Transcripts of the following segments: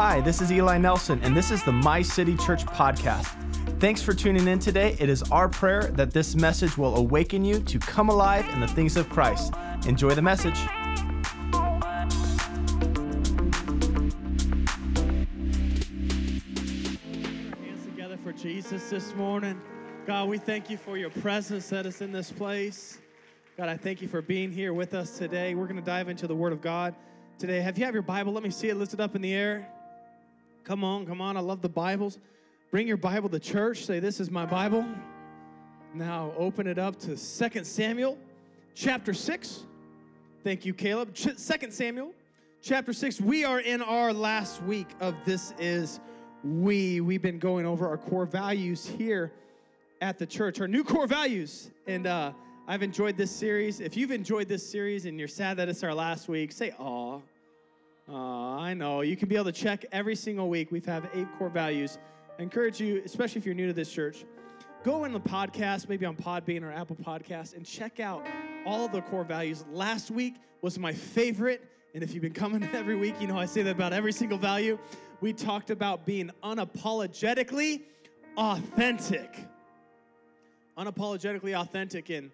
Hi, this is Eli Nelson, and this is the My City Church podcast. Thanks for tuning in today. It is our prayer that this message will awaken you to come alive in the things of Christ. Enjoy the message. hands together for Jesus this morning. God, we thank you for your presence that is in this place. God, I thank you for being here with us today. We're going to dive into the Word of God today. Have you have your Bible? Let me see it lifted up in the air. Come on, come on. I love the Bibles. Bring your Bible to church. Say, This is my Bible. Now open it up to 2 Samuel chapter 6. Thank you, Caleb. Ch- 2 Samuel chapter 6. We are in our last week of This Is We. We've been going over our core values here at the church, our new core values. And uh, I've enjoyed this series. If you've enjoyed this series and you're sad that it's our last week, say, aw. Aw, I know. You can be able to check every single week. We've have eight core values. I encourage you, especially if you're new to this church, go in the podcast, maybe on Podbean or Apple Podcast, and check out all the core values. Last week was my favorite, and if you've been coming every week, you know I say that about every single value. We talked about being unapologetically authentic. Unapologetically authentic. And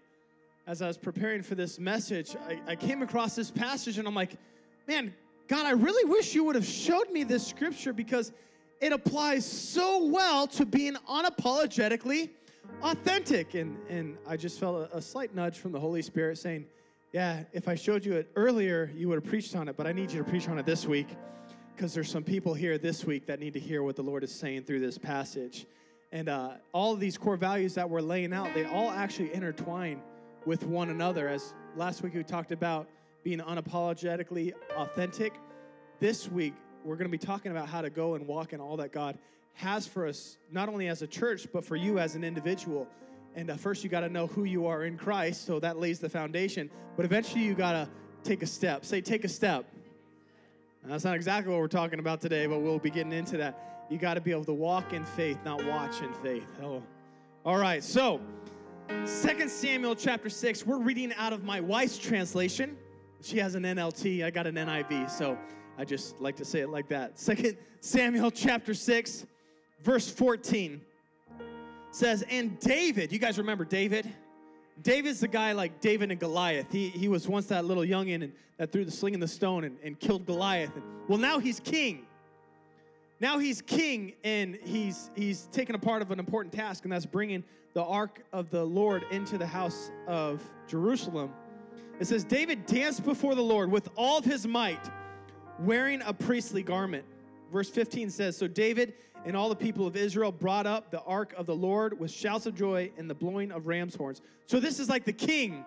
as I was preparing for this message, I, I came across this passage, and I'm like, man, God, I really wish you would have showed me this scripture because it applies so well to being unapologetically authentic. And, and I just felt a, a slight nudge from the Holy Spirit saying, Yeah, if I showed you it earlier, you would have preached on it, but I need you to preach on it this week because there's some people here this week that need to hear what the Lord is saying through this passage. And uh, all of these core values that we're laying out, they all actually intertwine with one another. As last week we talked about being unapologetically authentic, this week we're going to be talking about how to go and walk in all that God has for us, not only as a church, but for you as an individual. And uh, first, you got to know who you are in Christ, so that lays the foundation. But eventually, you got to take a step. Say, take a step. Now, that's not exactly what we're talking about today, but we'll be getting into that. You got to be able to walk in faith, not watch in faith. Oh. All right, so 2 Samuel chapter 6, we're reading out of my wife's translation. She has an NLT, I got an NIV, so I just like to say it like that. Second Samuel chapter 6, verse 14 says, And David, you guys remember David? David's the guy like David and Goliath. He, he was once that little youngin' and, that threw the sling and the stone and, and killed Goliath. And, well, now he's king. Now he's king and he's he's taken a part of an important task, and that's bringing the ark of the Lord into the house of Jerusalem. It says David danced before the Lord with all of his might, wearing a priestly garment. Verse 15 says, So David and all the people of Israel brought up the ark of the Lord with shouts of joy and the blowing of ram's horns. So this is like the king.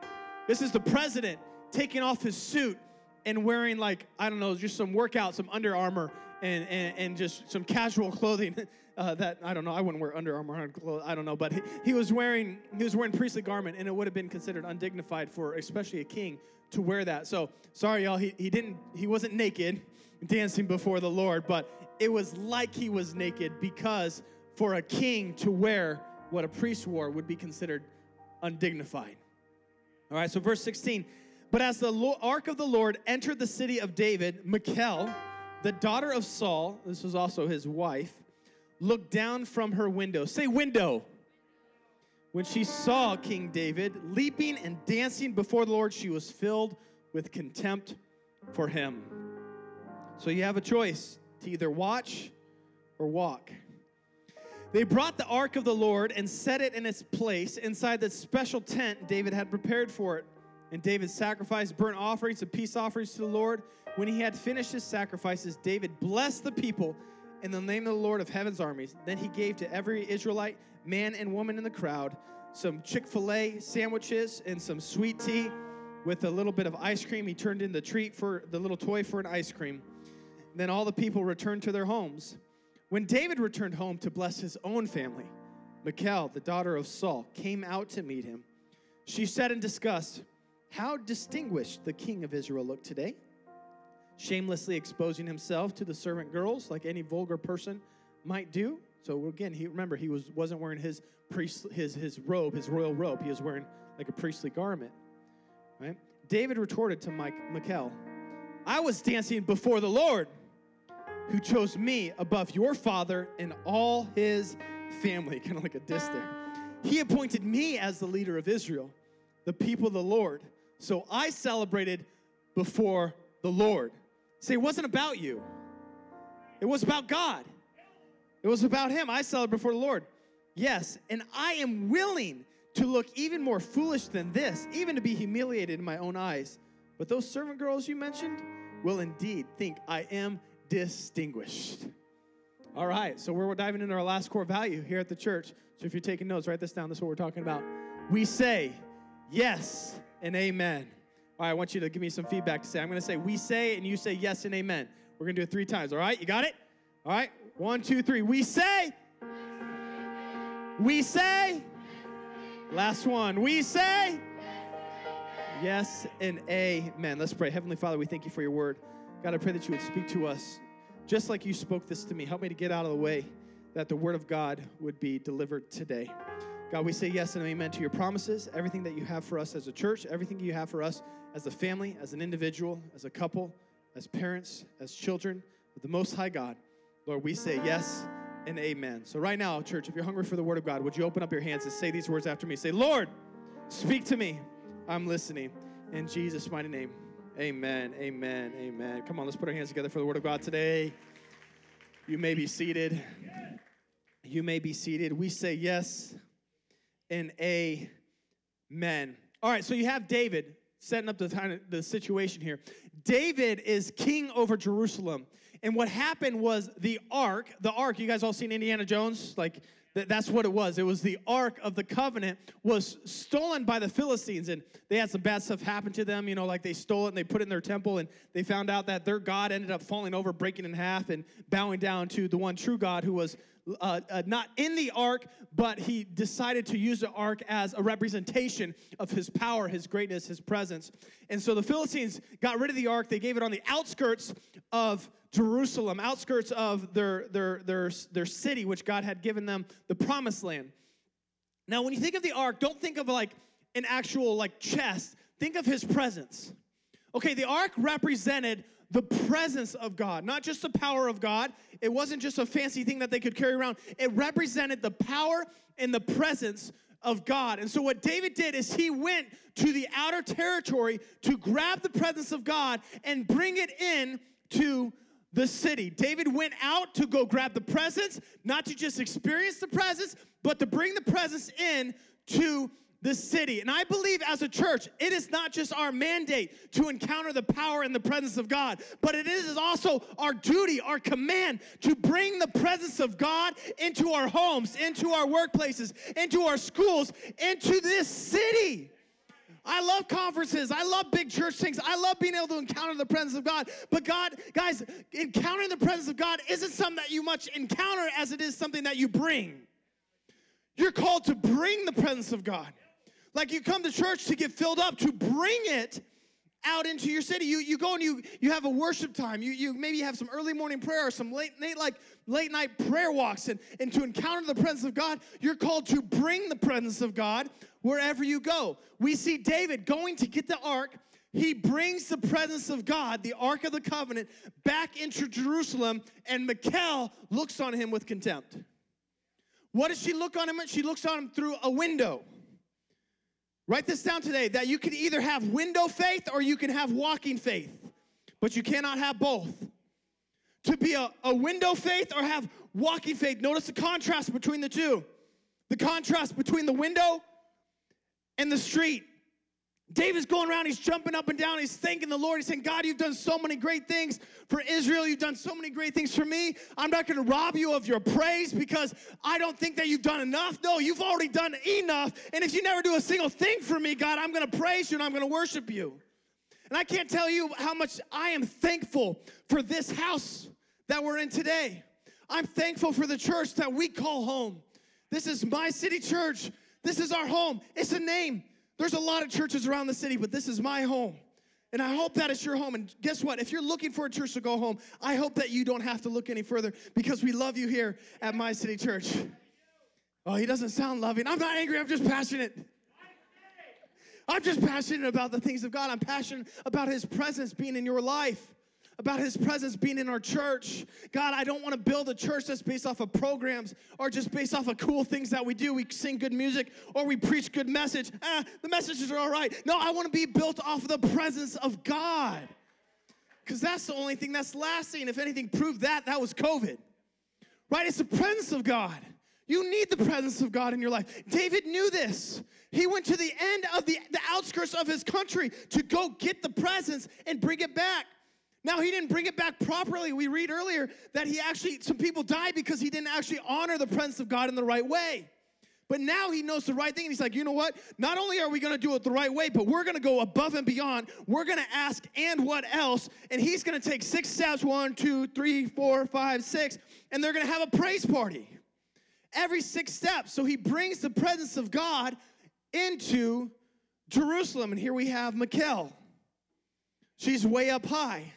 This is the president taking off his suit and wearing like, I don't know, just some workout, some Under Armour and, and, and just some casual clothing uh, that I don't know. I wouldn't wear Under Armour clothes. I don't know, but he, he was wearing he was wearing priestly garment, and it would have been considered undignified for especially a king to wear that. So sorry, y'all. He, he didn't he wasn't naked dancing before the Lord, but it was like he was naked because for a king to wear what a priest wore would be considered undignified. All right, so verse 16. But as the ark of the Lord entered the city of David, Michal, the daughter of Saul, this was also his wife, looked down from her window. Say window. When she saw King David leaping and dancing before the Lord, she was filled with contempt for him. So you have a choice to either watch or walk. They brought the ark of the Lord and set it in its place inside the special tent David had prepared for it. And David sacrificed burnt offerings and peace offerings to the Lord. When he had finished his sacrifices, David blessed the people in the name of the Lord of heaven's armies. Then he gave to every Israelite, man and woman in the crowd, some Chick fil A sandwiches and some sweet tea with a little bit of ice cream. He turned in the treat for the little toy for an ice cream. Then all the people returned to their homes. When David returned home to bless his own family, Michal, the daughter of Saul, came out to meet him. She said in disgust, How distinguished the king of Israel looked today, shamelessly exposing himself to the servant girls like any vulgar person might do. So again, he remember he was wasn't wearing his priest his his robe, his royal robe. He was wearing like a priestly garment. Right? David retorted to Mike Michal, I was dancing before the Lord. who chose me above your father and all his family. Kind of like a diss there. He appointed me as the leader of Israel, the people of the Lord. So I celebrated before the Lord. See, it wasn't about you, it was about God. It was about Him. I celebrated before the Lord. Yes, and I am willing to look even more foolish than this, even to be humiliated in my own eyes. But those servant girls you mentioned will indeed think I am distinguished. All right, so we're diving into our last core value here at the church. So if you're taking notes, write this down. This is what we're talking about. We say yes and amen. All right, I want you to give me some feedback to say. I'm going to say we say, and you say yes and amen. We're going to do it three times. All right, you got it? All right, one, two, three. We say. We say. Last one. We say. Yes and amen. Let's pray. Heavenly Father, we thank you for your word. God, I pray that you would speak to us just like you spoke this to me. Help me to get out of the way that the word of God would be delivered today. God, we say yes and amen to your promises, everything that you have for us as a church, everything you have for us as a family, as an individual, as a couple, as parents, as children the Most High God. Lord, we say yes and amen. So, right now, church, if you're hungry for the word of God, would you open up your hands and say these words after me? Say, Lord, speak to me. I'm listening. In Jesus' mighty name. Amen. Amen. Amen. Come on, let's put our hands together for the word of God today. You may be seated. You may be seated. We say yes and amen. All right, so you have David setting up the, of, the situation here. David is king over Jerusalem. And what happened was the ark, the ark, you guys all seen Indiana Jones? Like that's what it was. It was the Ark of the Covenant was stolen by the Philistines, and they had some bad stuff happen to them. You know, like they stole it and they put it in their temple, and they found out that their God ended up falling over, breaking in half, and bowing down to the one true God who was uh, uh, not in the ark, but he decided to use the ark as a representation of his power, his greatness, his presence. And so the Philistines got rid of the ark. They gave it on the outskirts of Jerusalem, outskirts of their, their, their, their city, which God had given them the promised land. Now, when you think of the ark, don't think of like an actual like chest. Think of his presence. Okay, the ark represented the presence of God, not just the power of God. It wasn't just a fancy thing that they could carry around. It represented the power and the presence of God. And so, what David did is he went to the outer territory to grab the presence of God and bring it in to the city. David went out to go grab the presence, not to just experience the presence, but to bring the presence in to the city. And I believe as a church, it is not just our mandate to encounter the power and the presence of God, but it is also our duty, our command to bring the presence of God into our homes, into our workplaces, into our schools, into this city. I love conferences. I love big church things. I love being able to encounter the presence of God. But God, guys, encountering the presence of God isn't something that you much encounter as it is something that you bring. You're called to bring the presence of God. Like you come to church to get filled up, to bring it out into your city. You, you go and you, you have a worship time. You, you maybe have some early morning prayer or some late, late, like, late night prayer walks. And, and to encounter the presence of God, you're called to bring the presence of God wherever you go. We see David going to get the ark. He brings the presence of God, the Ark of the Covenant, back into Jerusalem, and Michal looks on him with contempt. What does she look on him? She looks on him through a window. Write this down today that you can either have window faith or you can have walking faith, but you cannot have both. To be a, a window faith or have walking faith, notice the contrast between the two. The contrast between the window and the street. David's going around, he's jumping up and down, he's thanking the Lord. He's saying, God, you've done so many great things for Israel. You've done so many great things for me. I'm not going to rob you of your praise because I don't think that you've done enough. No, you've already done enough. And if you never do a single thing for me, God, I'm going to praise you and I'm going to worship you. And I can't tell you how much I am thankful for this house that we're in today. I'm thankful for the church that we call home. This is my city church. This is our home. It's a name. There's a lot of churches around the city, but this is my home. And I hope that it's your home. And guess what? If you're looking for a church to go home, I hope that you don't have to look any further because we love you here at My City Church. Oh, he doesn't sound loving. I'm not angry, I'm just passionate. I'm just passionate about the things of God. I'm passionate about his presence being in your life. About his presence being in our church. God, I don't want to build a church that's based off of programs or just based off of cool things that we do. We sing good music or we preach good message. Ah, the messages are all right. No, I want to be built off of the presence of God. Because that's the only thing that's lasting. If anything proved that, that was COVID. Right? It's the presence of God. You need the presence of God in your life. David knew this. He went to the end of the, the outskirts of his country to go get the presence and bring it back. Now, he didn't bring it back properly. We read earlier that he actually, some people died because he didn't actually honor the presence of God in the right way. But now he knows the right thing. And he's like, you know what? Not only are we to do it the right way, but we're to go above and beyond. We're to ask, and what else? And he's to take six steps one, two, three, four, five, six, and they're to have a praise party every six steps. So he brings the presence of God into Jerusalem. And here we have Michal. She's way up high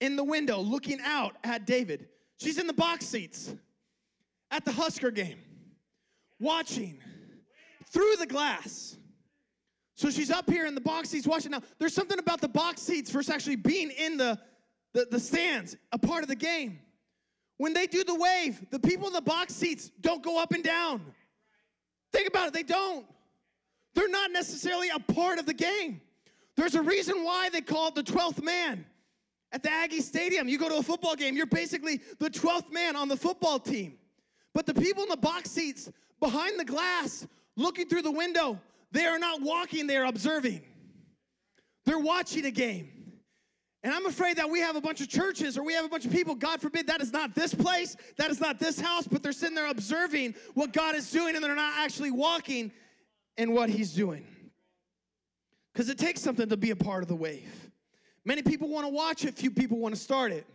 in the window looking out at David. She's in the box seats at the Husker game, watching through the glass. So she's up here in the box seats watching. Now, there's something about the box seats versus actually being in the, the, the stands, a part of the game. When they do the wave, the people in the box seats don't go up and down. Think about it, they don't. They're not necessarily a part of the game. There's a reason why they call it the 12th man. At the Aggie Stadium, you go to a football game, you're basically the 12th man on the football team. But the people in the box seats behind the glass, looking through the window, they are not walking, they are observing. They're watching a game. And I'm afraid that we have a bunch of churches or we have a bunch of people, God forbid, that is not this place, that is not this house, but they're sitting there observing what God is doing and they're not actually walking in what He's doing. Because it takes something to be a part of the wave. Many people want to watch it, few people want to start it.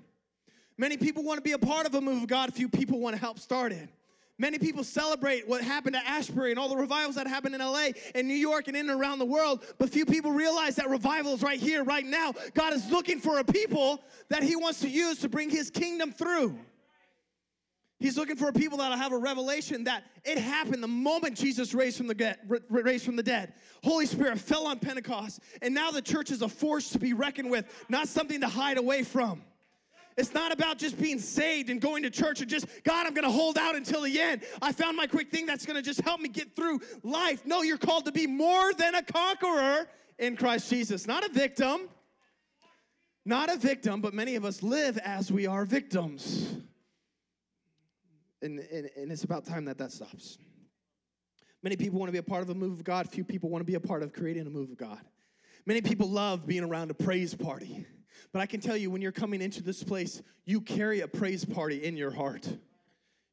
Many people want to be a part of a move of God, few people want to help start it. Many people celebrate what happened at Asbury and all the revivals that happened in LA and New York and in and around the world, but few people realize that revival is right here, right now. God is looking for a people that He wants to use to bring His kingdom through. He's looking for people that'll have a revelation that it happened the moment Jesus raised from the dead, raised from the dead. Holy Spirit fell on Pentecost, and now the church is a force to be reckoned with, not something to hide away from. It's not about just being saved and going to church and just, God, I'm gonna hold out until the end. I found my quick thing that's gonna just help me get through life. No, you're called to be more than a conqueror in Christ Jesus, not a victim. Not a victim, but many of us live as we are victims. And, and, and it's about time that that stops. Many people want to be a part of a move of God, few people want to be a part of creating a move of God. Many people love being around a praise party. But I can tell you, when you're coming into this place, you carry a praise party in your heart.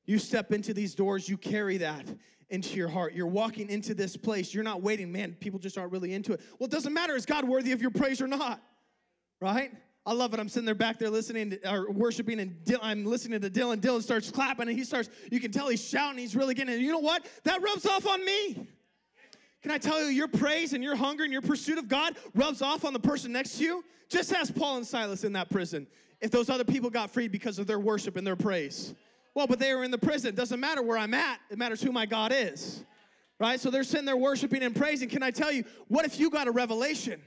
You step into these doors, you carry that into your heart. You're walking into this place. You're not waiting, man, people just aren't really into it. Well, it doesn't matter, is God worthy of your praise or not? Right? I love it. I'm sitting there back there listening to, or worshiping, and I'm listening to Dylan. Dylan starts clapping, and he starts, you can tell he's shouting, he's really getting it. You know what? That rubs off on me. Can I tell you, your praise and your hunger and your pursuit of God rubs off on the person next to you? Just ask Paul and Silas in that prison if those other people got freed because of their worship and their praise. Well, but they were in the prison. It doesn't matter where I'm at, it matters who my God is. Right? So they're sitting there worshiping and praising. Can I tell you, what if you got a revelation?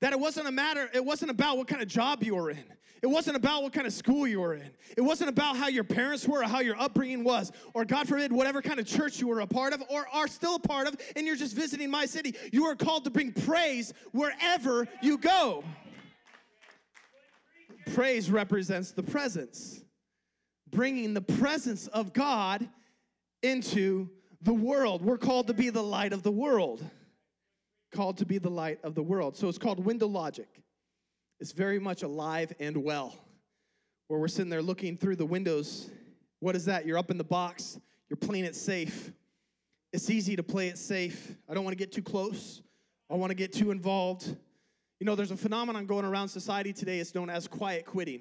That it wasn't a matter, it wasn't about what kind of job you were in. It wasn't about what kind of school you were in. It wasn't about how your parents were or how your upbringing was, or God forbid, whatever kind of church you were a part of or are still a part of, and you're just visiting my city. You are called to bring praise wherever you go. Praise represents the presence, bringing the presence of God into the world. We're called to be the light of the world. Called to be the light of the world. So it's called window logic. It's very much alive and well. Where we're sitting there looking through the windows. What is that? You're up in the box, you're playing it safe. It's easy to play it safe. I don't want to get too close, I want to get too involved. You know, there's a phenomenon going around society today. It's known as quiet quitting.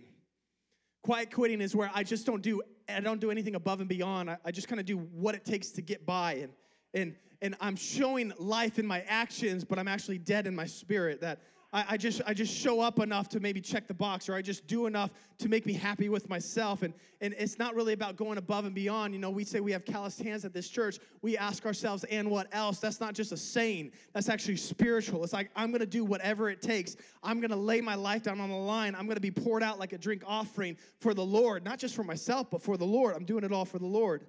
Quiet quitting is where I just don't do I don't do anything above and beyond. I, I just kind of do what it takes to get by, and and and I'm showing life in my actions, but I'm actually dead in my spirit. That I, I, just I just show up enough to maybe check the box, or I just do enough to make me happy with myself. And and it's not really about going above and beyond. You know, we say we have calloused hands at this church. We ask ourselves, and what else? That's not just a saying. That's actually spiritual. It's like I'm gonna do whatever it takes. I'm gonna lay my life down on the line. I'm gonna be poured out like a drink offering for the Lord, not just for myself, but for the Lord. I'm doing it all for the Lord.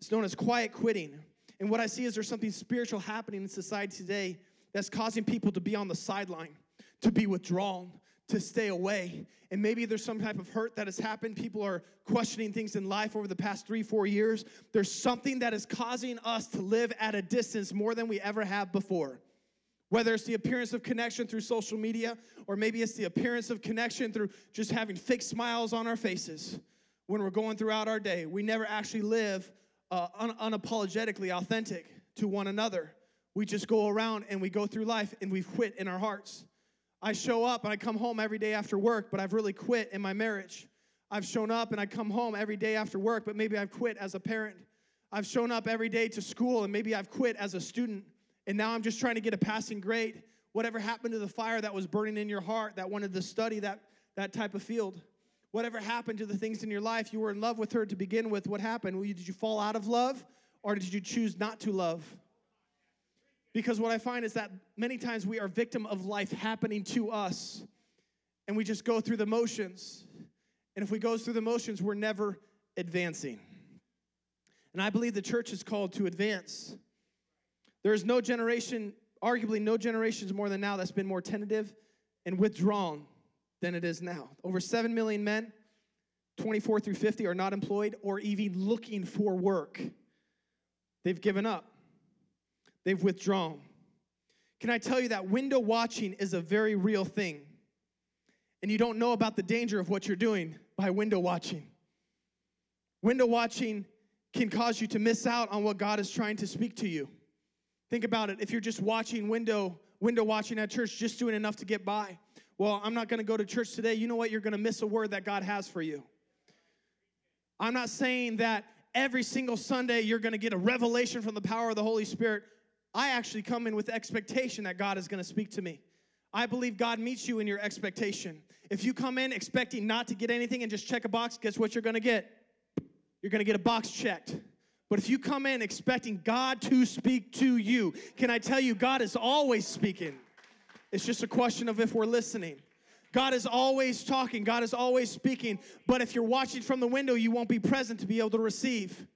It's known as quiet quitting. And what I see is there's something spiritual happening in society today that's causing people to be on the sideline, to be withdrawn, to stay away. And maybe there's some type of hurt that has happened. People are questioning things in life over the past three, four years. There's something that is causing us to live at a distance more than we ever have before. Whether it's the appearance of connection through social media, or maybe it's the appearance of connection through just having fake smiles on our faces when we're going throughout our day. We never actually live uh, un- unapologetically authentic to one another. We just go around and we go through life and we've quit in our hearts. I show up and I come home every day after work, but I've really quit in my marriage. I've shown up and I come home every day after work, but maybe I've quit as a parent. I've shown up every day to school and maybe I've quit as a student. And now I'm just trying to get a passing grade. Whatever happened to the fire that was burning in your heart that wanted to study that, that type of field? Whatever happened to the things in your life? You were in love with her to begin with. What happened? Did you fall out of love or did you choose not to love? Because what I find is that many times we are victim of life happening to us and we just go through the motions. And if we go through the motions, we're never advancing. And I believe the church is called to advance. There is no generation, arguably no generations more than now, that's been more tentative and withdrawn than it is now. Over 7 million men, 24 through 50, are not employed or even looking for work. They've given up. They've withdrawn. Can I tell you that window watching is a very real thing? And you don't know about the danger of what you're doing by window watching. Window watching can cause you to miss out on what God is trying to speak to you. Think about it. If you're just watching window window watching at church, just doing enough to get by. Well, I'm not going to go to church today. You know what? You're going to miss a word that God has for you. I'm not saying that every single Sunday you're going to get a revelation from the power of the Holy Spirit. I actually come in with expectation that God is going to speak to me. I believe God meets you in your expectation. If you come in expecting not to get anything and just check a box, guess what you're going to get? You're going to get a box checked. But if you come in expecting God to speak to you, can I tell you, God is always speaking. It's just a question of if we're listening. God is always talking, God is always speaking. But if you're watching from the window, you won't be present to be able to receive.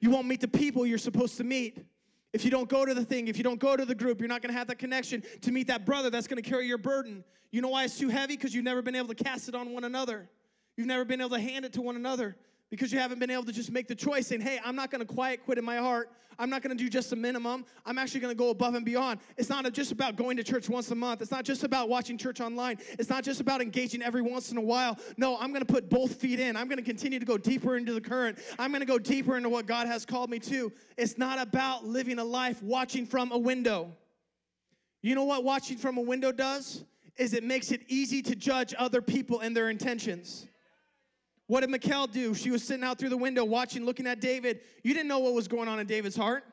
You won't meet the people you're supposed to meet. If you don't go to the thing, if you don't go to the group, you're not going to have that connection to meet that brother that's going to carry your burden. You know why it's too heavy? Because you've never been able to cast it on one another. You've never been able to hand it to one another because you haven't been able to just make the choice saying, hey, I'm not to quiet quit in my heart. I'm not to do just a minimum. I'm actually to go above and beyond. It's not just about going to church once a month. It's not just about watching church online. It's not just about engaging every once in a while. No, I'm to put both feet in. I'm to continue to go deeper into the current. I'm to go deeper into what God has called me to. It's not about living a life watching from a window. You know what watching from a window does? Is it makes it easy to judge other people and their intentions. What did Michal do? She was sitting out through the window watching, looking at David. You didn't know what was going on in David's heart.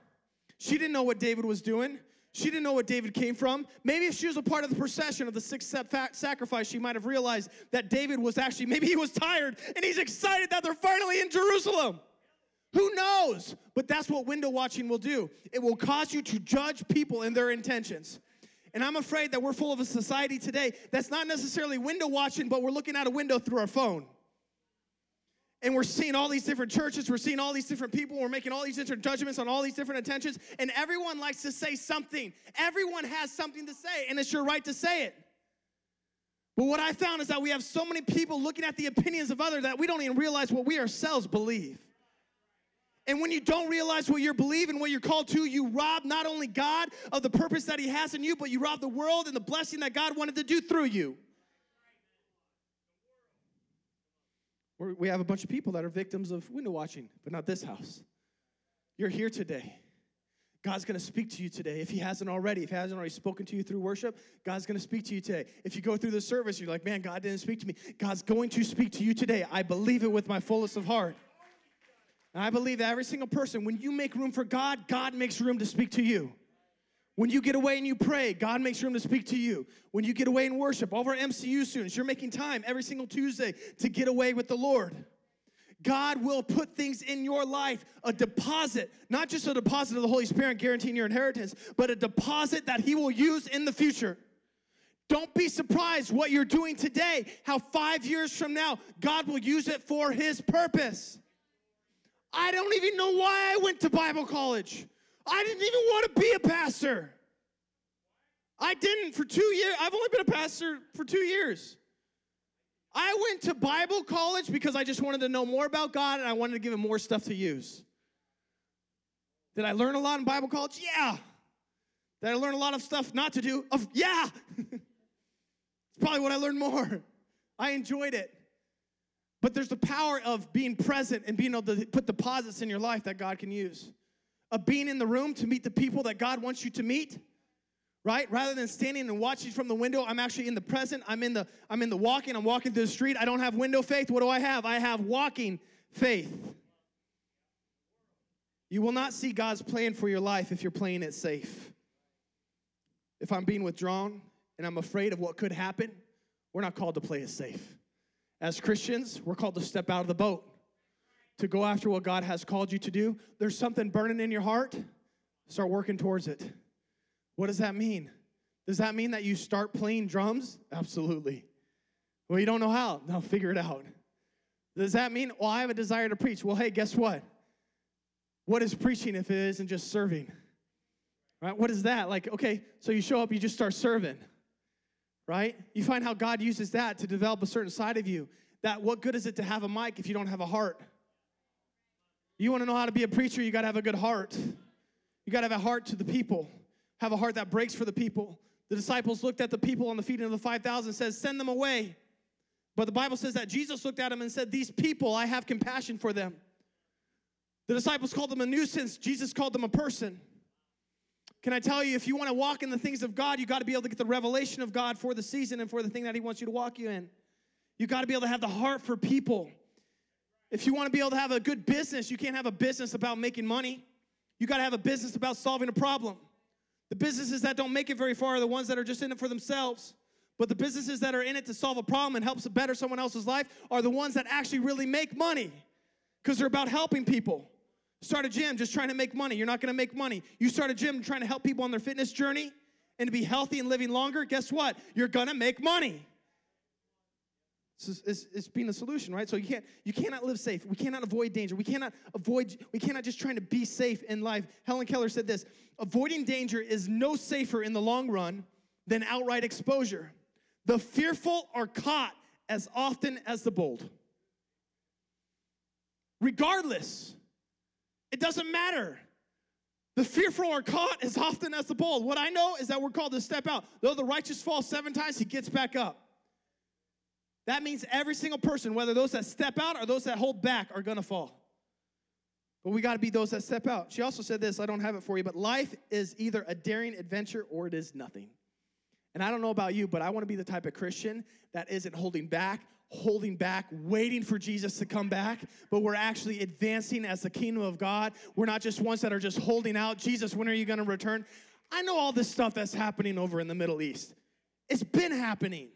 She didn't know what David was doing. She didn't know what David came from. Maybe if she was a part of the procession of the six step sacrifice, she might have realized that David was actually, maybe he was tired and he's excited that they're finally in Jerusalem. Who knows? But that's what window watching will do. It will cause you to judge people and their intentions. And I'm afraid that we're full of a society today that's not necessarily window watching, but we're looking out a window through our phone and we're seeing all these different churches, we're seeing all these different people, we're making all these different judgments on all these different attentions, and everyone likes to say something. Everyone has something to say, and it's your right to say it. But what I found is that we have so many people looking at the opinions of others that we don't even realize what we ourselves believe. And when you don't realize what you're believing, what you're called to, you rob not only God of the purpose that He has in you, but you rob the world and the blessing that God wanted to do through you. We're, we have a bunch of people that are victims of window watching, but not this house. You're here today. God's gonna speak to you today. If He hasn't already, if He hasn't already spoken to you through worship, God's gonna speak to you today. If you go through the service, you're like, man, God didn't speak to me. God's going to speak to you today. I believe it with my fullest of heart. And I believe that every single person, when you make room for God, God makes room to speak to you. When you get away and you pray, God makes room to speak to you. When you get away and worship, all of our MCU students, you're making time every single Tuesday to get away with the Lord. God will put things in your life, a deposit, not just a deposit of the Holy Spirit guaranteeing your inheritance, but a deposit that He will use in the future. Don't be surprised what you're doing today, how five years from now, God will use it for His purpose. I don't even know why I went to Bible college. I didn't even want to be a pastor. I didn't for two years. I've only been a pastor for two years. I went to Bible college because I just wanted to know more about God and I wanted to give him more stuff to use. Did I learn a lot in Bible college? Yeah. Did I learn a lot of stuff not to do? Of yeah. it's probably what I learned more. I enjoyed it. But there's the power of being present and being able to put deposits in your life that God can use. Of being in the room to meet the people that God wants you to meet right? Rather than standing and watching from the window i'm actually in the present. I'm in the i'm in the walking i'm walking through the street. I don't have window faith. What do i have? I have walking faith. You will not see god's plan for your life if you're playing it safe. If i'm being withdrawn and i'm afraid of what could happen we're not called to play it safe. As christians we're called to step out of the boat to go after what god has called you to do there's something burning in your heart start working towards it what does that mean? Does that mean that you start playing drums? Absolutely. Well, you don't know how. Now figure it out. Does that mean, well, I have a desire to preach? Well, hey, guess what? What is preaching if it isn't just serving? Right? What is that? Like, okay, so you show up, you just start serving. Right? You find how God uses that to develop a certain side of you. That what good is it to have a mic if you don't have a heart? You want to know how to be a preacher, you got to have a good heart. You got to have a heart to the people have a heart that breaks for the people. The disciples looked at the people on the feeding of the 5,000 and says, Send them away. But the Bible says that Jesus looked at them and said, These people, I have compassion for them. The disciples called them a nuisance, Jesus called them a person. Can I tell you, if you want to walk in the things of God, you got to be able to get the revelation of God for the season and for the thing that He wants you to walk you in. You got to be able to have the heart for people. If you want to be able to have a good business, you can't have a business about making money. You got to have a business about solving a problem. The businesses that don't make it very far are the ones that are just in it for themselves. But the businesses that are in it to solve a problem and helps better someone else's life are the ones that actually really make money because they're about helping people. Start a gym just trying to make money. You're not going to make money. You start a gym trying to help people on their fitness journey and to be healthy and living longer. Guess what? You're going to make money. It's, it's, being a solution, right? So you can't you cannot live safe. We cannot avoid danger. We cannot avoid. We cannot just trying to be safe in life. Helen Keller said this: avoiding danger is no safer in the long run than outright exposure. The fearful are caught as often as the bold. Regardless, it doesn't matter. The fearful are caught as often as the bold. What I know is that we're called to step out. Though the righteous falls seven times, he gets back up. That means every single person, whether those that step out or those that hold back, are gonna fall. But we gotta be those that step out. She also said this I don't have it for you, but life is either a daring adventure or it is nothing. And I don't know about you, but I wanna be the type of Christian that isn't holding back, holding back, waiting for Jesus to come back, but we're actually advancing as the kingdom of God. We're not just ones that are just holding out. Jesus, when are you gonna return? I know all this stuff that's happening over in the Middle East. It's been happening.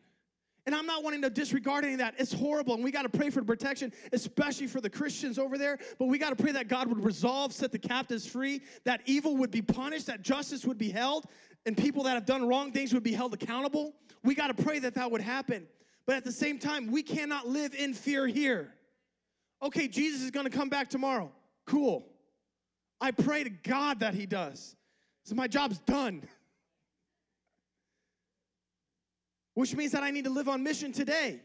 And I'm not wanting to disregard any of that. It's horrible, and we got to pray for protection, especially for the Christians over there. But we got to pray that God would resolve, set the captives free, that evil would be punished, that justice would be held, and people that have done wrong things would be held accountable. We got to pray that that would happen. But at the same time, we cannot live in fear here. Okay, Jesus is going to come back tomorrow. Cool. I pray to God that He does. So my job's done. which means that I need to live on mission today.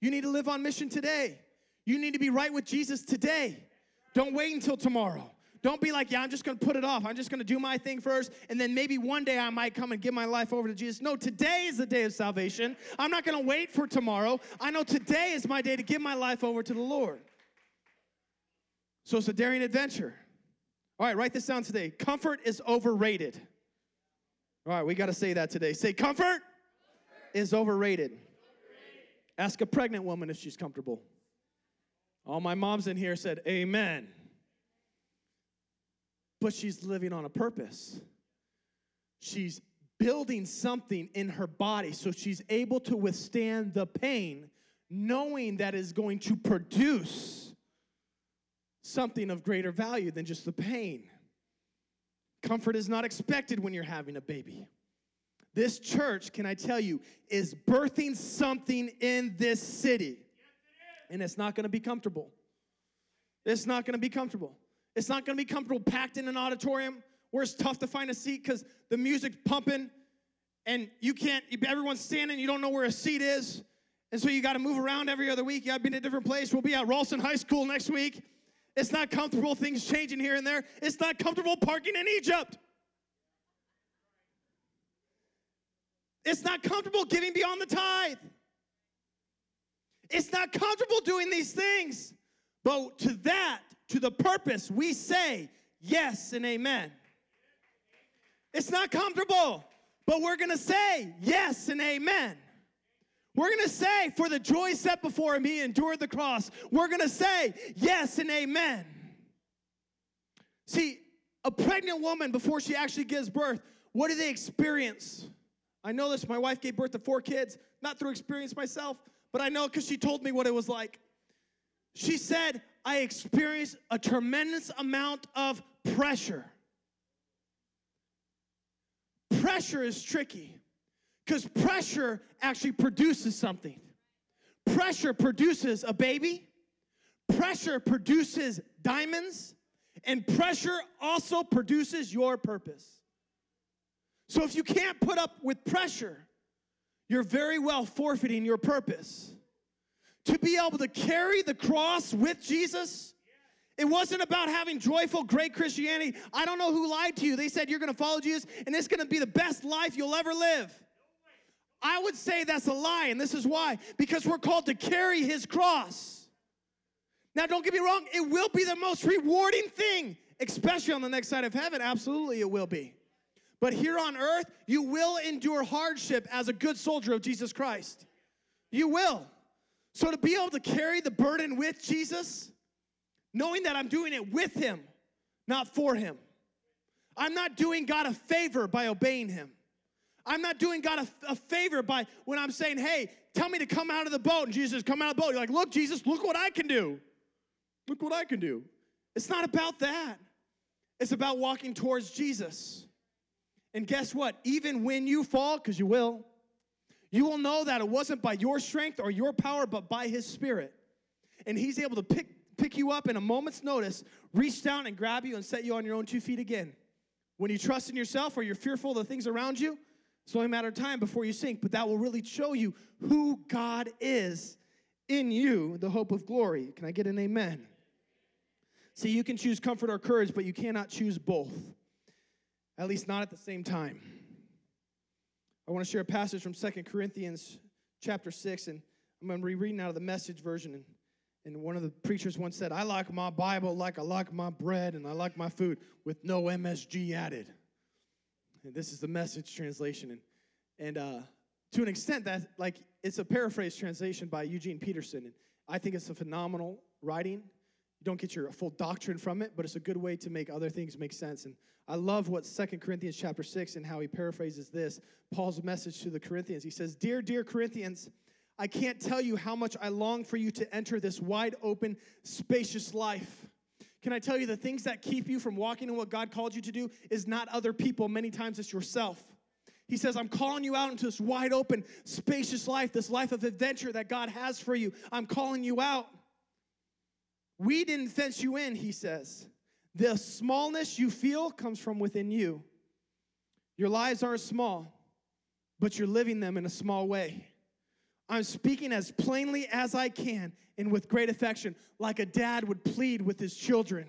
You need to live on mission today. You need to be right with Jesus today. Don't wait until tomorrow. Don't be like, yeah, I'm just gonna put it off. I'm just gonna do my thing first, and then maybe one day I might come and give my life over to Jesus. No, today is the day of salvation. I'm not gonna wait for tomorrow. I know today is my day to give my life over to the Lord. So it's a daring adventure. All right, write this down today. Comfort is overrated. All right, we gotta say that today. Say, comfort is overrated. Ask a pregnant woman if she's comfortable. All my moms in here said, Amen. But she's living on a purpose. she's building something in her body so she's able to withstand the pain, knowing that is going to produce something of greater value than just the pain. Comfort is not expected when you're having a baby. This church, can I tell you, is birthing something in this city. And it's not gonna be comfortable. It's not gonna be comfortable. It's not gonna be comfortable packed in an auditorium where it's tough to find a seat because the music's pumping and you can't, everyone's standing, you don't know where a seat is. And so you got to move around every other week. You got to be in a different place. We'll be at Ralston High School next week. It's not comfortable, things changing here and there. It's not comfortable parking in Egypt. It's not comfortable giving beyond the tithe. It's not comfortable doing these things. But to that, to the purpose, we say yes and amen. It's not comfortable, but we're gonna say yes and amen. We're gonna say, for the joy set before him, he endured the cross. We're gonna say yes and amen. See, a pregnant woman, before she actually gives birth, what do they experience? I know this. My wife gave birth to four kids, not through experience myself, but I know because she told me what it was like. She said, I experienced a tremendous amount of pressure. Pressure is tricky because pressure actually produces something. Pressure produces a baby, pressure produces diamonds, and pressure also produces your purpose. So if you can't put up with pressure, you're very well forfeiting your purpose. To be able to carry the cross with Jesus, it wasn't about having joyful, great Christianity. I don't know who lied to you. They said you're gonna follow Jesus and it's gonna be the best life you'll ever live. I would say that's a lie, and this is why because we're called to carry his cross. Now, don't get me wrong, it will be the most rewarding thing, especially on the next side of heaven. Absolutely, it will be. But here on earth, you will endure hardship as a good soldier of Jesus Christ. You will. So to be able to carry the burden with Jesus, knowing that I'm doing it with Him, not for Him. I'm not doing God a favor by obeying Him. I'm not doing God a, a, favor by when I'm saying, hey, tell me to come out of the boat. And Jesus come out of the boat. You're like, look, Jesus, look what I can do. Look what I can do. It's not about that. It's about walking towards Jesus. And guess what? Even when you fall, because you will, you will know that it wasn't by your strength or your power, but by His Spirit. And He's able to pick, pick you up in a moment's notice, reach down and grab you and set you on your own two feet again. When you trust in yourself or you're fearful of the things around you, it's only a matter of time before you sink, but that will really show you who God is in you, the hope of glory. Can I get an amen? See, you can choose comfort or courage, but you cannot choose both at least not at the same time. I want to share a passage from Second Corinthians chapter 6, and I'm going to be reading out of the message version. And, and one of the preachers once said, I like my Bible like I like my bread, and I like my food with no MSG added. And this is the message translation. And, and uh, to an extent, that like it's a paraphrase translation by Eugene Peterson. And I think it's a phenomenal writing. You don't get your full doctrine from it, but it's a good way to make other things make sense. And I love what Second Corinthians chapter 6 and how he paraphrases this. Paul's message to the Corinthians. He says, Dear, dear Corinthians, I can't tell you how much I long for you to enter this wide open, spacious life. Can I tell you the things that keep you from walking in what God called you to do is not other people, many times it's yourself. He says, I'm calling you out into this wide open, spacious life, this life of adventure that God has for you. I'm calling you out. We didn't fence you in, he says. The smallness you feel comes from within you. Your lives aren't small, but you're living them in a small way. I'm speaking as plainly as I can and with great affection, like a dad would plead with his children.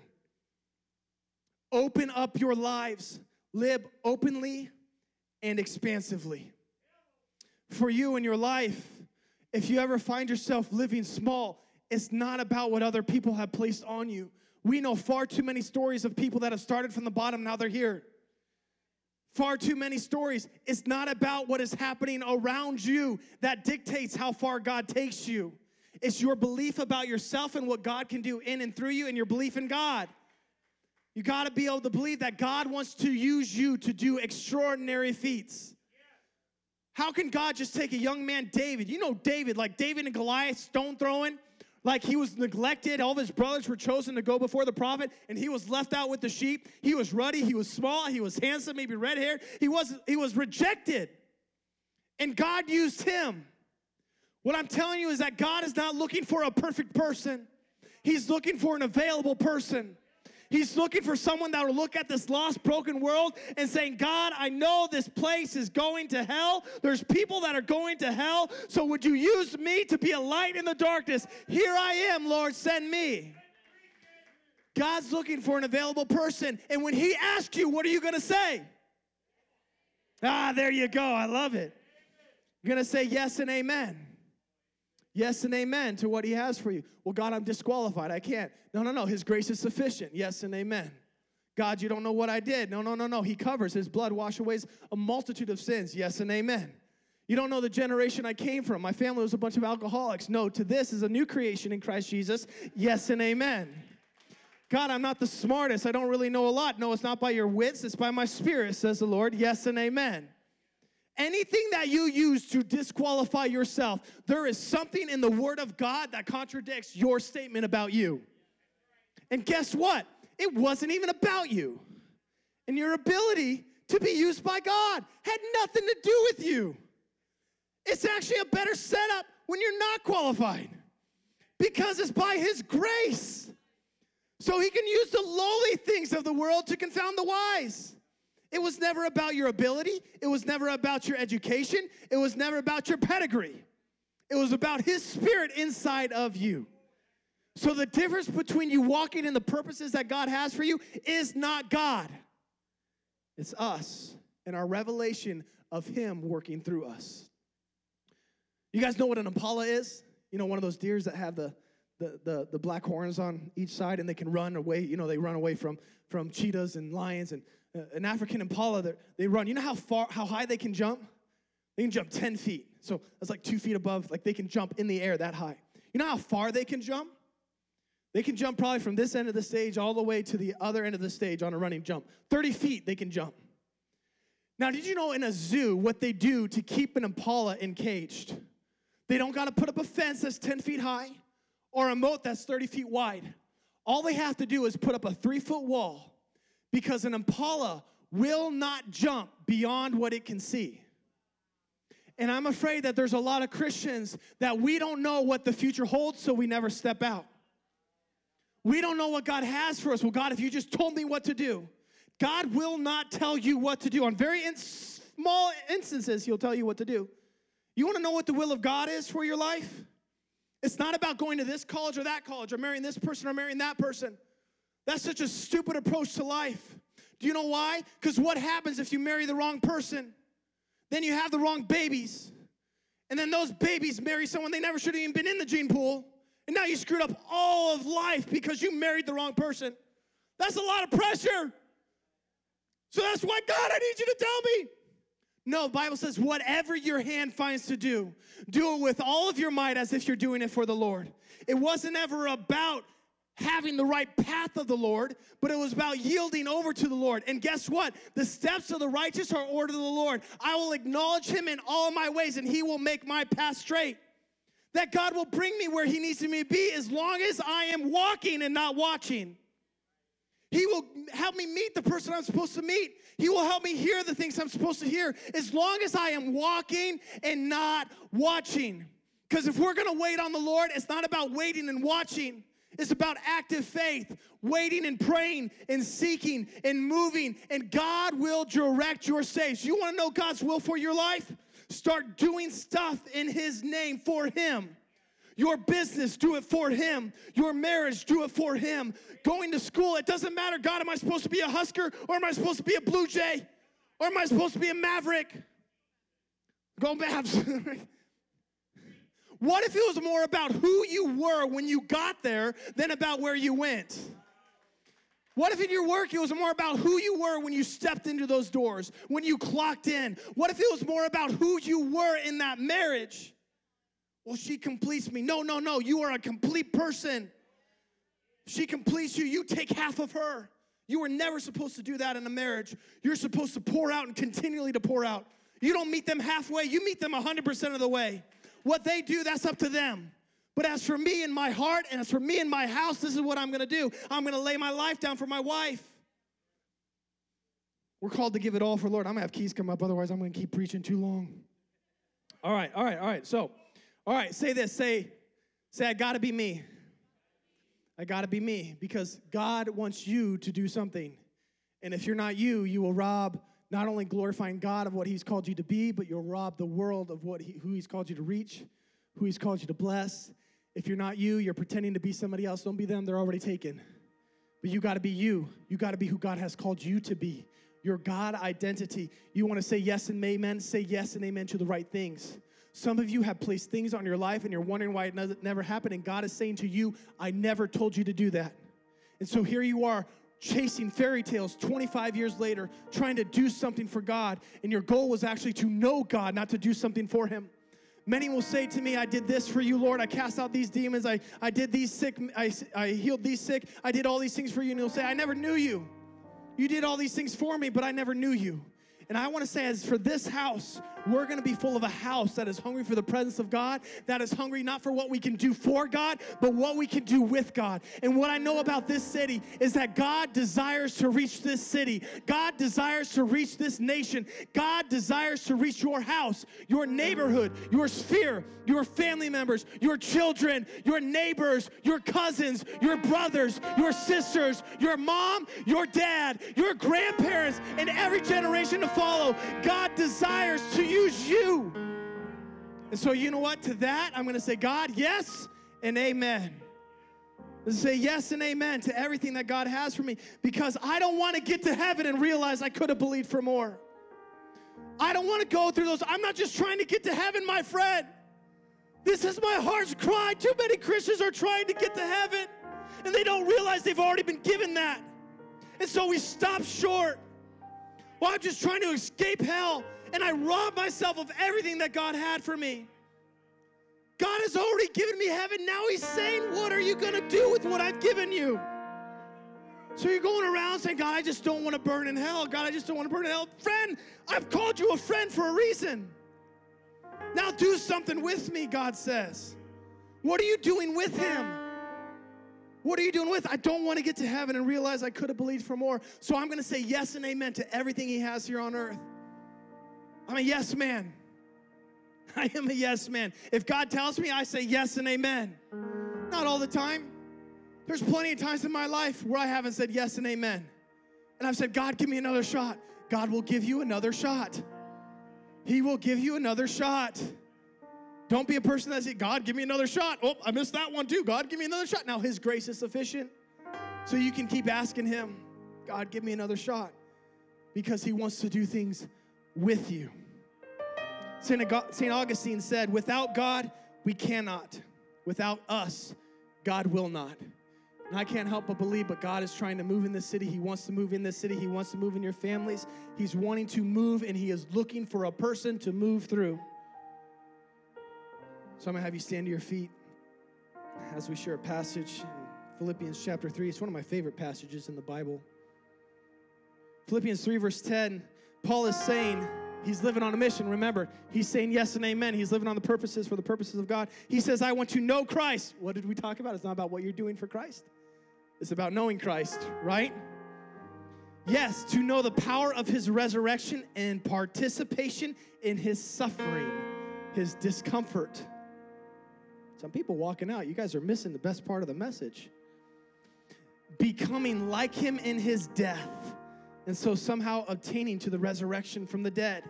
Open up your lives, live openly and expansively. For you in your life, if you ever find yourself living small, it's not about what other people have placed on you. We know far too many stories of people that have started from the bottom, now they're here. Far too many stories. It's not about what is happening around you that dictates how far God takes you. It's your belief about yourself and what God can do in and through you and your belief in God. You got to be able to believe that God wants to use you to do extraordinary feats. How can God just take a young man, David? You know, David, like David and Goliath, stone throwing, like he was neglected. All of his brothers were chosen to go before the prophet, and he was left out with the sheep. He was ruddy, he was small, he was handsome, maybe red haired. He was, he was rejected. And God used him. What I'm telling you is that God is not looking for a perfect person, He's looking for an available person. He's looking for someone that will look at this lost, broken world and saying, God, I know this place is going to hell. There's people that are going to hell. So would you use me to be a light in the darkness? Here I am, Lord, send me. God's looking for an available person. And when He asks you, what are you going to say? Ah, there you go. I love it. You're going to say yes and amen. Yes and amen to what he has for you. Well, God, I'm disqualified. I can't. No, no, no. His grace is sufficient. Yes and amen. God, you don't know what I did. No, no, no, no. He covers. His blood wash away a multitude of sins. Yes and amen. You don't know the generation I came from. My family was a bunch of alcoholics. No, to this is a new creation in Christ Jesus. Yes and amen. God, I'm not the smartest. I don't really know a lot. No, it's not by your wits, it's by my spirit, says the Lord. Yes and amen. Anything that you use to disqualify yourself, there is something in the Word of God that contradicts your statement about you. And guess what? It wasn't even about you. And your ability to be used by God had nothing to do with you. It's actually a better setup when you're not qualified because it's by His grace. So He can use the lowly things of the world to confound the wise. It was never about your ability. It was never about your education. It was never about your pedigree. It was about His Spirit inside of you. So the difference between you walking in the purposes that God has for you is not God, it's us and our revelation of Him working through us. You guys know what an impala is? You know, one of those deers that have the, the, the, the black horns on each side and they can run away. You know, they run away from, from cheetahs and lions and Uh, an African impala, they run. You know how far, how high they can jump? They can jump 10 feet. So that's like two feet above, like they can jump in the air that high. You know how far they can jump? They can jump probably from this end of the stage all the way to the other end of the stage on a running jump. 30 feet they can jump. Now, did you know in a zoo what they do to keep an impala encaged? They don't got to put up a fence that's 10 feet high or a moat that's 30 feet wide. All they have to do is put up a three foot wall because an impala will not jump beyond what it can see. And I'm afraid that there's a lot of Christians that we don't know what the future holds, so we never step out. We don't know what God has for us. Well, God, if you just told me what to do, God will not tell you what to do. On very in small instances, He'll tell you what to do. You want to know what the will of God is for your life? It's not about going to this college or that college or marrying this person or marrying that person. That's such a stupid approach to life. Do you know why? Because what happens if you marry the wrong person? Then you have the wrong babies. And then those babies marry someone they never should have even been in the gene pool. And now you screwed up all of life because you married the wrong person. That's a lot of pressure. So that's why, God, I need you to tell me. No, Bible says, whatever your hand finds to do, do it with all of your might as if you're doing it for the Lord. It wasn't ever about having the right path of the Lord, but it was about yielding over to the Lord. And guess what? The steps of the righteous are ordered of the Lord. I will acknowledge him in all my ways, and he will make my path straight. That God will bring me where he needs me to be as long as I am walking and not watching. He will help me meet the person I'm supposed to meet. He will help me hear the things I'm supposed to hear as long as I am walking and not watching. Because if we're gonna wait on the Lord, it's not about waiting and watching. It's about active faith, waiting and praying and seeking and moving, and God will direct your steps. You want to know God's will for your life? Start doing stuff in His name for Him. Your business, do it for Him. Your marriage, do it for Him. Going to school, it doesn't matter. God, am I supposed to be a Husker or am I supposed to be a Blue Jay? Or am I supposed to be a Maverick? Go Mavs. What if it was more about who you were when you got there than about where you went? What if in your work it was more about who you were when you stepped into those doors, when you clocked in? What if it was more about who you were in that marriage? Well, she completes me. No, no, no. You are a complete person. She completes you. You take half of her. You were never supposed to do that in a marriage. You're supposed to pour out and continually to pour out. You don't meet them halfway, you meet them 100% of the way. What they do, that's up to them. But as for me and my heart, and as for me and my house, this is what I'm gonna do. I'm gonna lay my life down for my wife. We're called to give it all for Lord. I'm gonna have keys come up, otherwise, I'm gonna keep preaching too long. All right, all right, all right. So, all right, say this. Say, say, I gotta be me. I gotta be me because God wants you to do something. And if you're not you, you will rob not only glorifying God of what He's called you to be, but you'll rob the world of what he, who He's called you to reach, who He's called you to bless. If you're not you, you're pretending to be somebody else. Don't be them, they're already taken. But you gotta be you. You gotta be who God has called you to be. Your God identity. You wanna say yes and amen? Say yes and amen to the right things. Some of you have placed things on your life and you're wondering why it never happened. And God is saying to you, I never told you to do that. And so here you are chasing fairy tales 25 years later, trying to do something for God. And your goal was actually to know God, not to do something for Him. Many will say to me, I did this for you, Lord. I cast out these demons. I, I did these sick. I, I healed these sick. I did all these things for you. And you'll say, I never knew you. You did all these things for me, but I never knew you. And I want to say, as for this house, we're going to be full of a house that is hungry for the presence of God, that is hungry not for what we can do for God, but what we can do with God. And what I know about this city is that God desires to reach this city. God desires to reach this nation. God desires to reach your house, your neighborhood, your sphere, your family members, your children, your neighbors, your cousins, your brothers, your sisters, your mom, your dad, your grandparents, and every generation to follow. God desires to use you. And so, you know what? To that, I'm going to say, God, yes and amen. Let's say yes and amen to everything that God has for me because I don't want to get to heaven and realize I could have believed for more. I don't want to go through those. I'm not just trying to get to heaven, my friend. This is my heart's cry. Too many Christians are trying to get to heaven and they don't realize they've already been given that. And so we stop short. Well, I'm just trying to escape hell and I rob myself of everything that God had for me. God has already given me heaven. Now He's saying, What are you going to do with what I've given you? So you're going around saying, God, I just don't want to burn in hell. God, I just don't want to burn in hell. Friend, I've called you a friend for a reason. Now do something with me, God says. What are you doing with Him? What are you doing with? I don't want to get to heaven and realize I could have believed for more. So I'm going to say yes and amen to everything He has here on earth. I'm a yes man. I am a yes man. If God tells me, I say yes and amen. Not all the time. There's plenty of times in my life where I haven't said yes and amen. And I've said, God, give me another shot. God will give you another shot. He will give you another shot. Don't be a person that says, God, give me another shot. Oh, I missed that one too. God, give me another shot. Now, His grace is sufficient. So you can keep asking Him, God, give me another shot. Because He wants to do things with you. St. Augustine said, Without God, we cannot. Without us, God will not. And I can't help but believe, but God is trying to move in this city. He wants to move in this city. He wants to move in your families. He's wanting to move, and He is looking for a person to move through. So I'm going to have you stand to your feet as we share a passage in Philippians chapter 3. It's one of my favorite passages in the Bible. Philippians 3, verse 10 Paul is saying, He's living on a mission. Remember, he's saying yes and amen. He's living on the purposes for the purposes of God. He says, I want to know Christ. What did we talk about? It's not about what you're doing for Christ, it's about knowing Christ, right? Yes, to know the power of his resurrection and participation in his suffering, his discomfort. Some people walking out, you guys are missing the best part of the message. Becoming like him in his death and so somehow obtaining to the resurrection from the dead.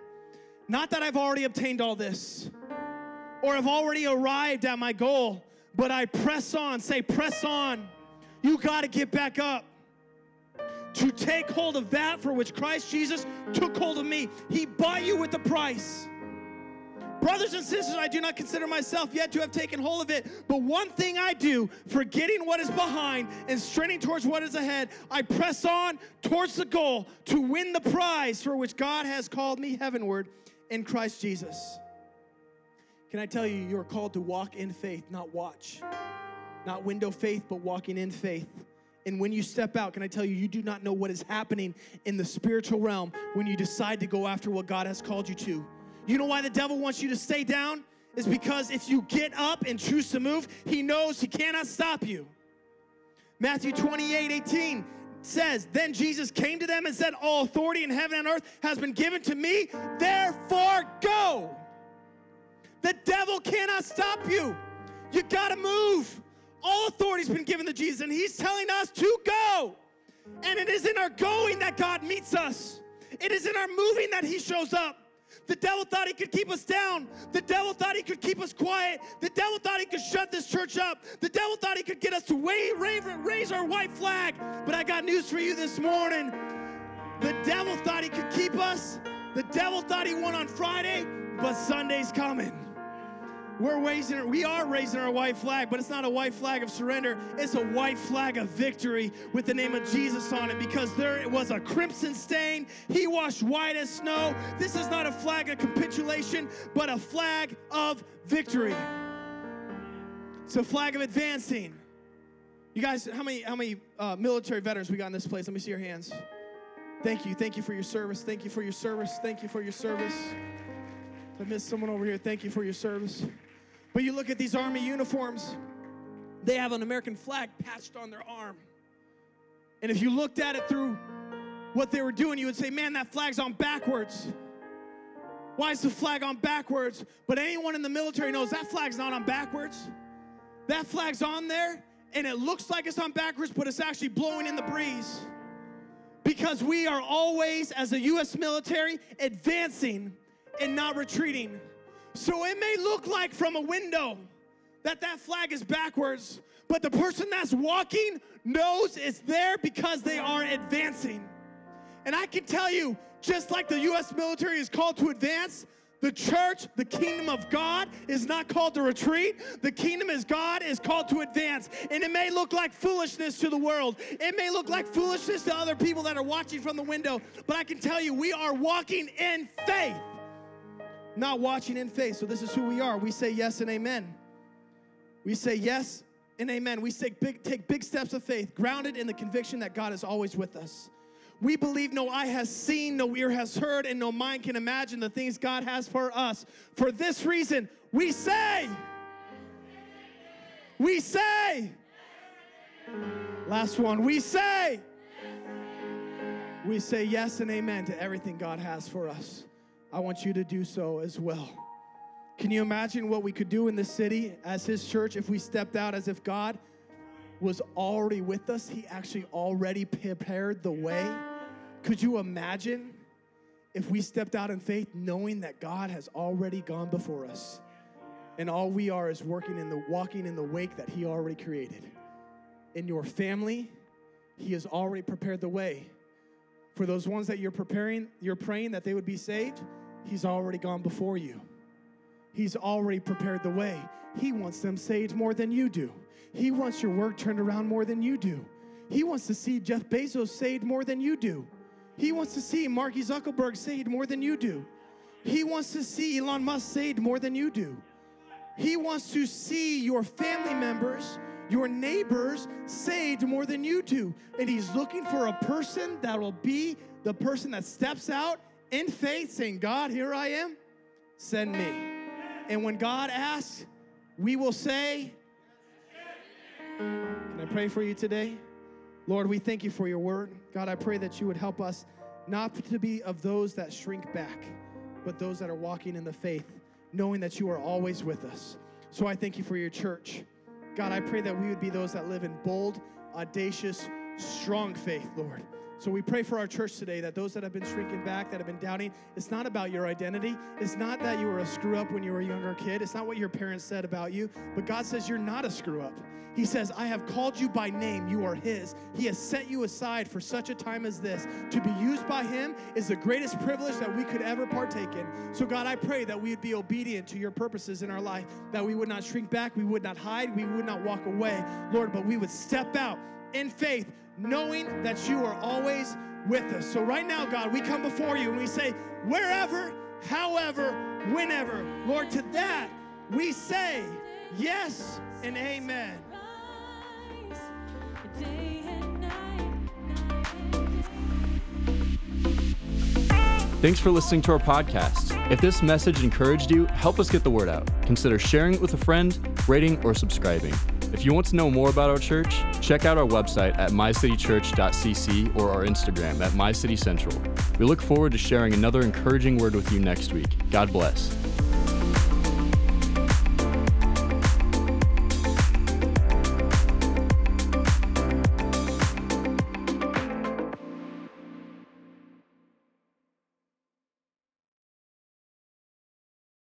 Not that I've already obtained all this or have already arrived at my goal, but I press on. Say, press on. You got to get back up to take hold of that for which Christ Jesus took hold of me. He bought you with the price. Brothers and sisters, I do not consider myself yet to have taken hold of it. But one thing I do, forgetting what is behind and straining towards what is ahead, I press on towards the goal to win the prize for which God has called me heavenward in Christ Jesus. Can I tell you, you are called to walk in faith, not watch. Not window faith, but walking in faith. And when you step out, can I tell you, you do not know what is happening in the spiritual realm when you decide to go after what God has called you to. You know why the devil wants you to stay down? Is because if you get up and choose to move, he knows he cannot stop you. Matthew 28 18 says, Then Jesus came to them and said, All authority in heaven and earth has been given to me, therefore go. The devil cannot stop you. You gotta move. All authority's been given to Jesus, and He's telling us to go. And it is in our going that God meets us, it is in our moving that He shows up. The devil thought he could keep us down. The devil thought he could keep us quiet. The devil thought he could shut this church up. The devil thought he could get us to wave, raise our white flag. But I got news for you this morning. The devil thought he could keep us. The devil thought he won on Friday, but Sunday's coming. We're raising, we are raising our white flag, but it's not a white flag of surrender. It's a white flag of victory with the name of Jesus on it because there was a crimson stain. He washed white as snow. This is not a flag of capitulation, but a flag of victory. It's a flag of advancing. You guys, how many how many uh, military veterans we got in this place? Let me see your hands. Thank you. Thank you for your service. Thank you for your service. Thank you for your service. I missed someone over here. Thank you for your service. But you look at these army uniforms, they have an American flag patched on their arm. And if you looked at it through what they were doing, you would say, man, that flag's on backwards. Why is the flag on backwards? But anyone in the military knows that flag's not on backwards. That flag's on there, and it looks like it's on backwards, but it's actually blowing in the breeze. Because we are always, as a U.S. military, advancing and not retreating. So it may look like from a window that that flag is backwards, but the person that's walking knows it's there because they are advancing. And I can tell you, just like the US military is called to advance, the church, the kingdom of God, is not called to retreat. The kingdom is God is called to advance. And it may look like foolishness to the world. It may look like foolishness to other people that are watching from the window. But I can tell you, we are walking in faith not watching in faith. So this is who we are. We say yes and amen. We say yes and amen. We take big, take big steps of faith, grounded in the conviction that God is always with us. We believe no eye has seen, no ear has heard, and no mind can imagine the things God has for us. For this reason, we say, we say, last one, we say, we say yes and amen to everything God has for us. I want you to do so as well. Can you imagine what we could do in this city as His church if we stepped out as if God was already with us? He actually already prepared the way. Could you imagine if we stepped out in faith knowing that God has already gone before us? And all we are is working in the walking in the wake that He already created. In your family, He has already prepared the way. For those ones that you're preparing, you're praying that they would be saved He's already gone before you. He's already prepared the way. He wants them saved more than you do. He wants your work turned around more than you do. He wants to see Jeff Bezos saved more than you do. He wants to see Marky Zuckerberg saved more than you do. He wants to see Elon Musk saved more than you do. He wants to see your family members, your neighbors saved more than you do. And he's looking for a person that will be the person that steps out in faith, saying, God, here I am, send me. And when God asks, we will say, Can I pray for you today? Lord, we thank you for your word. God, I pray that you would help us not to be of those that shrink back, but those that are walking in the faith, knowing that you are always with us. So I thank you for your church. God, I pray that we would be those that live in bold, audacious, strong faith, Lord. So we pray for our church today that those that have been shrinking back, that have been doubting, it's not about your identity. It's not that you were a screw up when you were a younger kid. It's not what your parents said about you. But God says you're not a screw up. He says, I have called you by name. You are His. He has set you aside for such a time as this. To be used by Him is the greatest privilege that we could ever partake in. So, God, I pray that we would be obedient to your purposes in our life, that we would not shrink back, we would not hide, we would not walk away, Lord, but we would step out in faith knowing that you are always with us. So, right now, God, we come before you and we say, wherever, however, whenever, Lord, to that we say yes and amen. Thanks for listening to our podcast. If this message encouraged you, help us get the word out. Consider sharing it with a friend, rating, or subscribing. If you want to know more about our church, check out our website at mycitychurch.cc or our Instagram at mycitycentral. We look forward to sharing another encouraging word with you next week. God bless.